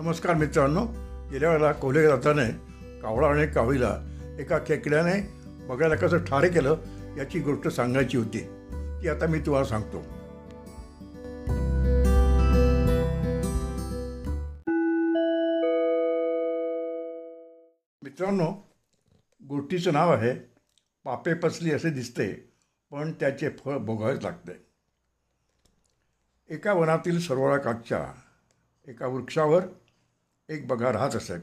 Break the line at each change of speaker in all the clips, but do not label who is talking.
नमस्कार मित्रांनो गेल्या वेळेला कोल्हे जाताने कावळा आणि कावळीला एका खेकड्याने बघायला कसं ठारे केलं याची गोष्ट सांगायची होती. ती आता मी तुम्हाला सांगतो. मित्रांनो गोष्टीचं नाव आहे पापे पसली असे दिसते पण त्याचे फळ भोगावेच लागते. एका वनातील सरोवराकाठच्या एका वृक्षावर एक बघा राहत असे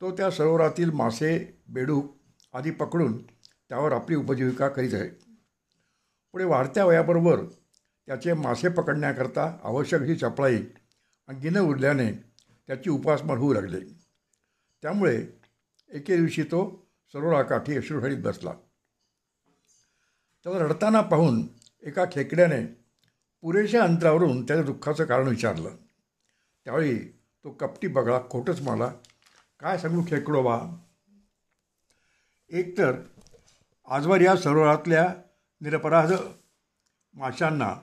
तो त्या सरोवरातील मासे बेडूक आदी पकडून त्यावर आपली उपजीविका करीत आहे. पुढे वाढत्या वयाबरोबर त्याचे मासे पकडण्याकरता आवश्यक ही चपळाई अंगीनं उरल्याने त्याची उपासमार होऊ लागले. त्यामुळे एके दिवशी तो सरोवराकाठी अश्रुहरीत बसला. त्याला रडताना पाहून एका खेकड्याने पुरेशा अंतरावरून त्याच्या दुःखाचं कारण विचारलं. त्यावेळी तो कपटी बगळा खोटच मला काय सांगू खेकडोबा एकतर आजवर या सरोवरातल्या निरपराध माशांना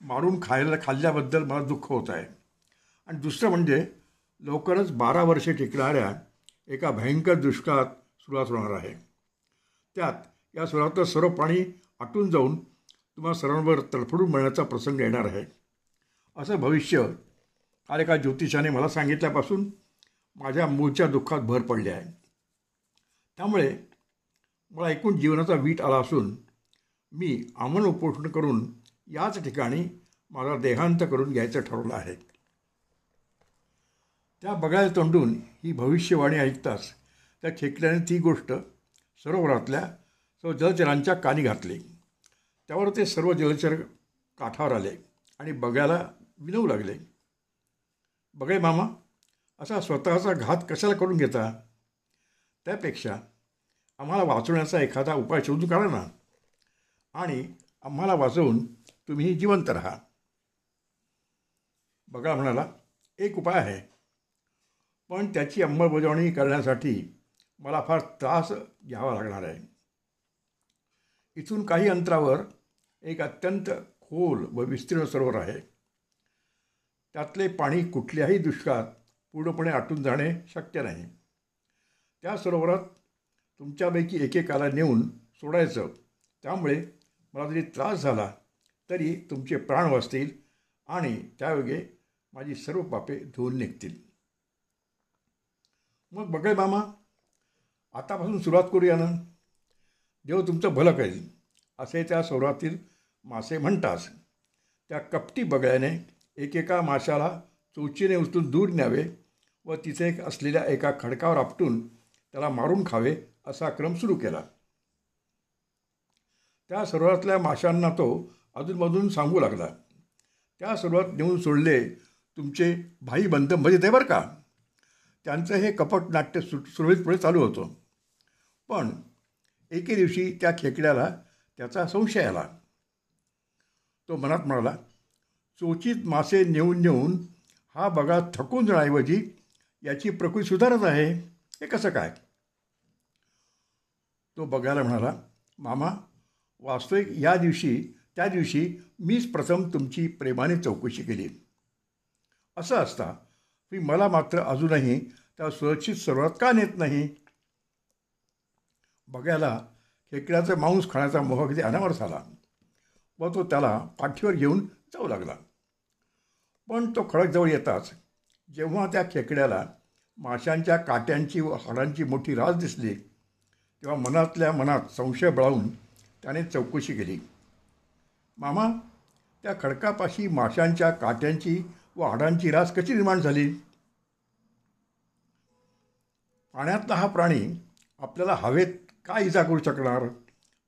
मारून खायला खाल्ल्याबद्दल मला दुःख होत आहे. आणि दुसरं म्हणजे लवकरच बारा वर्षे टिकणाऱ्या एका भयंकर दुष्काळात सुरुवात होणार आहे. त्यात या सुरातलं सर्व पाणी आटून जाऊन तुम्हाला सर्वांवर तडफडून मिळण्याचा प्रसंग येणार आहे. असं भविष्य अरे का ज्योतिषाने मला सांगितल्यापासून माझ्या मूळच्या दुःखात भर पडली आहे. त्यामुळे मला एकूण जीवनाचा वीट आला असून मी आमन उपोषण करून याच ठिकाणी माझा देहांत करून घ्यायचं ठरवलं आहे. त्या बघायला तोंडून ही भविष्यवाणी ऐकताच त्या खेकड्याने ती गोष्ट सरोवरातल्या सर्व जलचरांच्या कानी घातली. त्यावर ते सर्व जलचर काठावर आले आणि बघायला विनवू लागले. बघे मामा असा स्वतःचा घात कशाला करून घेता? त्यापेक्षा आम्हाला वाचवण्याचा एखादा उपाय शोधून काढा ना. आणि आम्हाला वाचवून तुम्ही जिवंत राहा. बघा म्हणाला एक उपाय आहे. पण त्याची अंमलबजावणी करण्यासाठी मला फार त्रास घ्यावा लागणार आहे. इथून काही अंतरावर एक अत्यंत खोल व विस्तीर्ण सरोवर आहे. त्यातले पाणी कुठल्याही दुष्काळात पूर्णपणे आटून जाणे शक्य नाही. त्या सरोवरात तुमच्यापैकी एकेकाला नेऊन सोडायचं त्यामुळे मला जरी त्रास झाला तरी तुमचे प्राण वाचतील आणि त्यायोगे माझी सर्व पापे धुवून निघतील. मग बघाय मामा आतापासून सुरुवात करूया ना? देव तुमचं भलं करेल असे त्या सरोवरातील मासे म्हणतात. त्या कपटी बगळ्याने एकेका माशाला चोचीने उचलून दूर न्यावे व तिथे असलेल्या एका खडकावर आपटून त्याला मारून खावे असा क्रम सुरू केला. त्या सर्वातल्या माशांना तो अधूनमधून सांगू लागला. त्या सर्वात नेऊन सोडले तुमचे भाई बंद म्हणजे ते बरं का? त्यांचं हे कपट नाट्य सु सुरळीतपुढे चालू होतं. पण एके दिवशी त्या खेकड्याला त्याचा संशय आला. तो मनात म्हणाला चोचीत मासे नेऊन नेऊन हा बघा थकून जाण्याऐवजी याची प्रकृती सुधारत आहे. हे कसं काय? तो बघायला म्हणाला मामा वास्तविक या दिवशी त्या दिवशी मीच प्रथम तुमची प्रेमाने चौकशी केली. असं असता मी मला मात्र अजूनही त्या सुरक्षित सर्वात का नेत नाही? बघायला खेकड्याचा मांस खाण्याचा मोह अगदी अनावर झाला व तो त्याला पाठीवर घेऊन चव लागला. पण तो खडकजवळ येताच जेव्हा त्या खेकड्याला माशांच्या काट्यांची व हाडांची मोठी रास दिसली तेव्हा मनातल्या मनात संशय बळावून त्याने चौकशी केली. मामा त्या खडकापाशी माशांच्या काट्यांची व हाडांची रास कशी निर्माण झाली? पाण्यातला हा प्राणी आपल्याला हवेत काय इजा करू शकणार?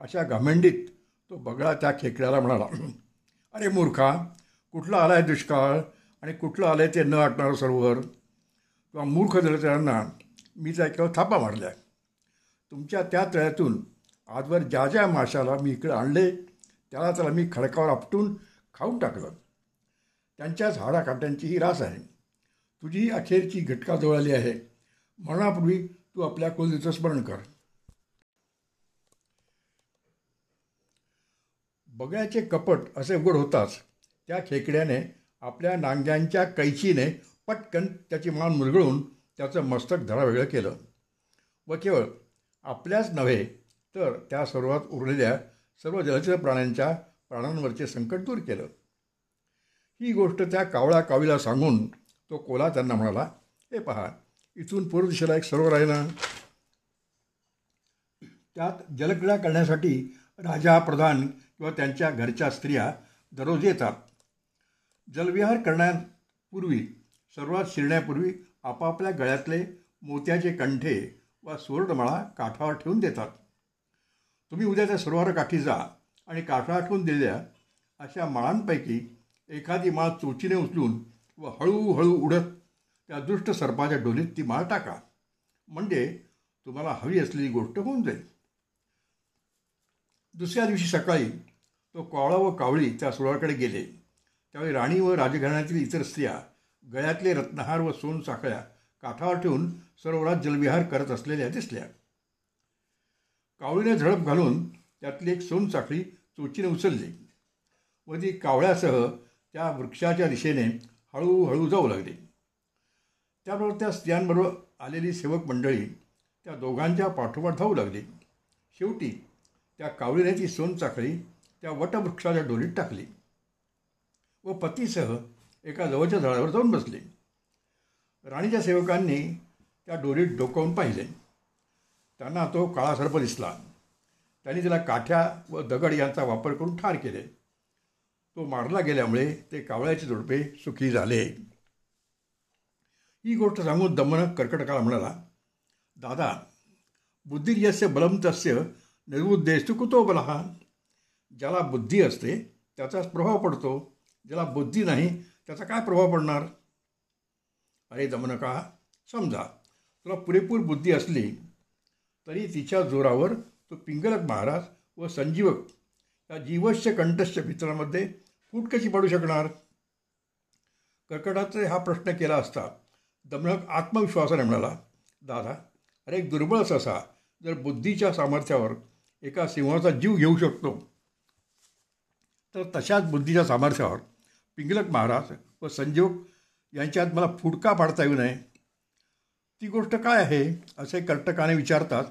अशा घमेंडीत तो बगळा त्या खेकड्याला म्हणाला. अरे मूर्खा कुठलं आहे दुष्काळ आणि कुठलं आलं आहे ते न आटणारं सरोवर? किंवा मूर्ख जलचरांना मी त्या केवळ थापा मारल्या. तुमच्या त्या तळ्यातून आजवर ज्या ज्या माशाला मी इकडे आणले त्याला त्याला मी खडकावर आपटून खाऊन टाकलं. त्यांच्याच झाडाकाट्यांची ही रास आहे. तुझी अखेरची घटका जवळ आली आहे. मरणापूर्वी तू आपल्या कुलदेचं स्मरण कर. बगळ्याचे कपट असे उघड होताच. त्या खेकड्याने आपल्या नांग्यांच्या कैचीने पटकन त्याची मान मुरगळून त्याचं मस्तक धडावेगळं केलं. व केवळ आपल्याच नव्हे तर त्या सर्वात उरलेल्या सर्व जलचर प्राण्यांच्या प्राणांवरचे संकट दूर केलं. ही गोष्ट त्या कावळा कावीला सांगून तो कोला त्यांना म्हणाला हे पहा इथून पूर्व दिशेला एक सरोवर आहे ना? त्यात जलक्रीडा करण्यासाठी राजा प्रधान किंवा त्यांच्या घरच्या स्त्रिया दररोज येतात. जलविहार करण्यापूर्वी सर्वात शिरण्यापूर्वी आपापल्या गळ्यातले मोत्याचे कंठे व सुवर्णमाळा काठावर ठेवून देतात. तुम्ही उद्या त्या सरोवर काठी जा आणि काठावर ठेवून दिलेल्या अशा माळांपैकी एखादी माळ चोचीने उचलून व हळूहळू उडत त्या दुष्ट सर्पाच्या डोलीत ती माळ टाका. म्हणजे तुम्हाला हवी असलेली गोष्ट होऊन जाईल. दुसऱ्या दिवशी सकाळी तो कावळा व कावळी त्या सुळाकडे गेले. त्यावेळी राणी व राजघराण्यातील इतर स्त्रिया गळ्यातले रत्नहार व सोन साखळ्या काठावर ठेवून सरोवरात जलविहार करत असलेल्या दिसल्या. कावळीने झडप घालून त्यातली एक सोन साखळी चोचीने उचलली व ती कावळ्यासह त्या वृक्षाच्या दिशेने हळूहळू जाऊ लागली. त्याबरोबर त्या स्त्रियांबरोबर आलेली सेवक मंडळी त्या दोघांच्या पाठोपाठ धावू लागली. शेवटी त्या कावळीने ती सोनचाकळी त्या वटवृक्षाच्या डोलीत टाकली व पतीसह एका जवळच्या झाडावर जाऊन बसले. राणीच्या सेवकांनी त्या डोलीत डोकावून पाहिले. त्यांना तो काळा सर्प दिसला. त्यांनी तिला काठ्या व दगड यांचा वापर करून ठार केले. तो मारला गेल्यामुळे ते कावळ्याचे जोडपे सुखी झाले. ही गोष्ट सांगून दमनक कर्कटकाला म्हणाला दादा बुद्धिर्यस्य बलम तस्य निर्बुद्धेस्तु कुतो बलहा ज्याला बुद्धी असते त्याचाच प्रभाव पडतो. ज्याला बुद्धी नाही त्याचा काय प्रभाव पडणार? अरे दमनका समजा तुला पुरेपूर बुद्धी असली तरी तिच्या जोरावर तो पिंगलक महाराज व संजीवक या जीवश्य कंठस्य भित्रामध्ये फूट कशी पडू शकणार? कर्कटाचे हा प्रश्न केला असता दमनक आत्मविश्वासाने म्हणाला दादा अरे एक दुर्बळ ससा जर बुद्धीच्या सामर्थ्यावर एका सिंहाचा जीव घेऊ शकतो तर तशाच बुद्धीच्या सामर्थ्यावर पिंगलक महाराज व संजीव यांच्यात मला फुटका पाडता येऊ नये. ती गोष्ट काय आहे? असे कर्टकाने विचारतात.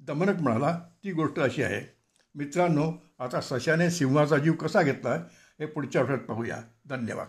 दमनक म्हणाला ती गोष्ट अशी आहे. मित्रांनो आता सशाने सिंहाचा जीव कसा घेतला हे पुढच्या आठवड्यात पाहूया. धन्यवाद.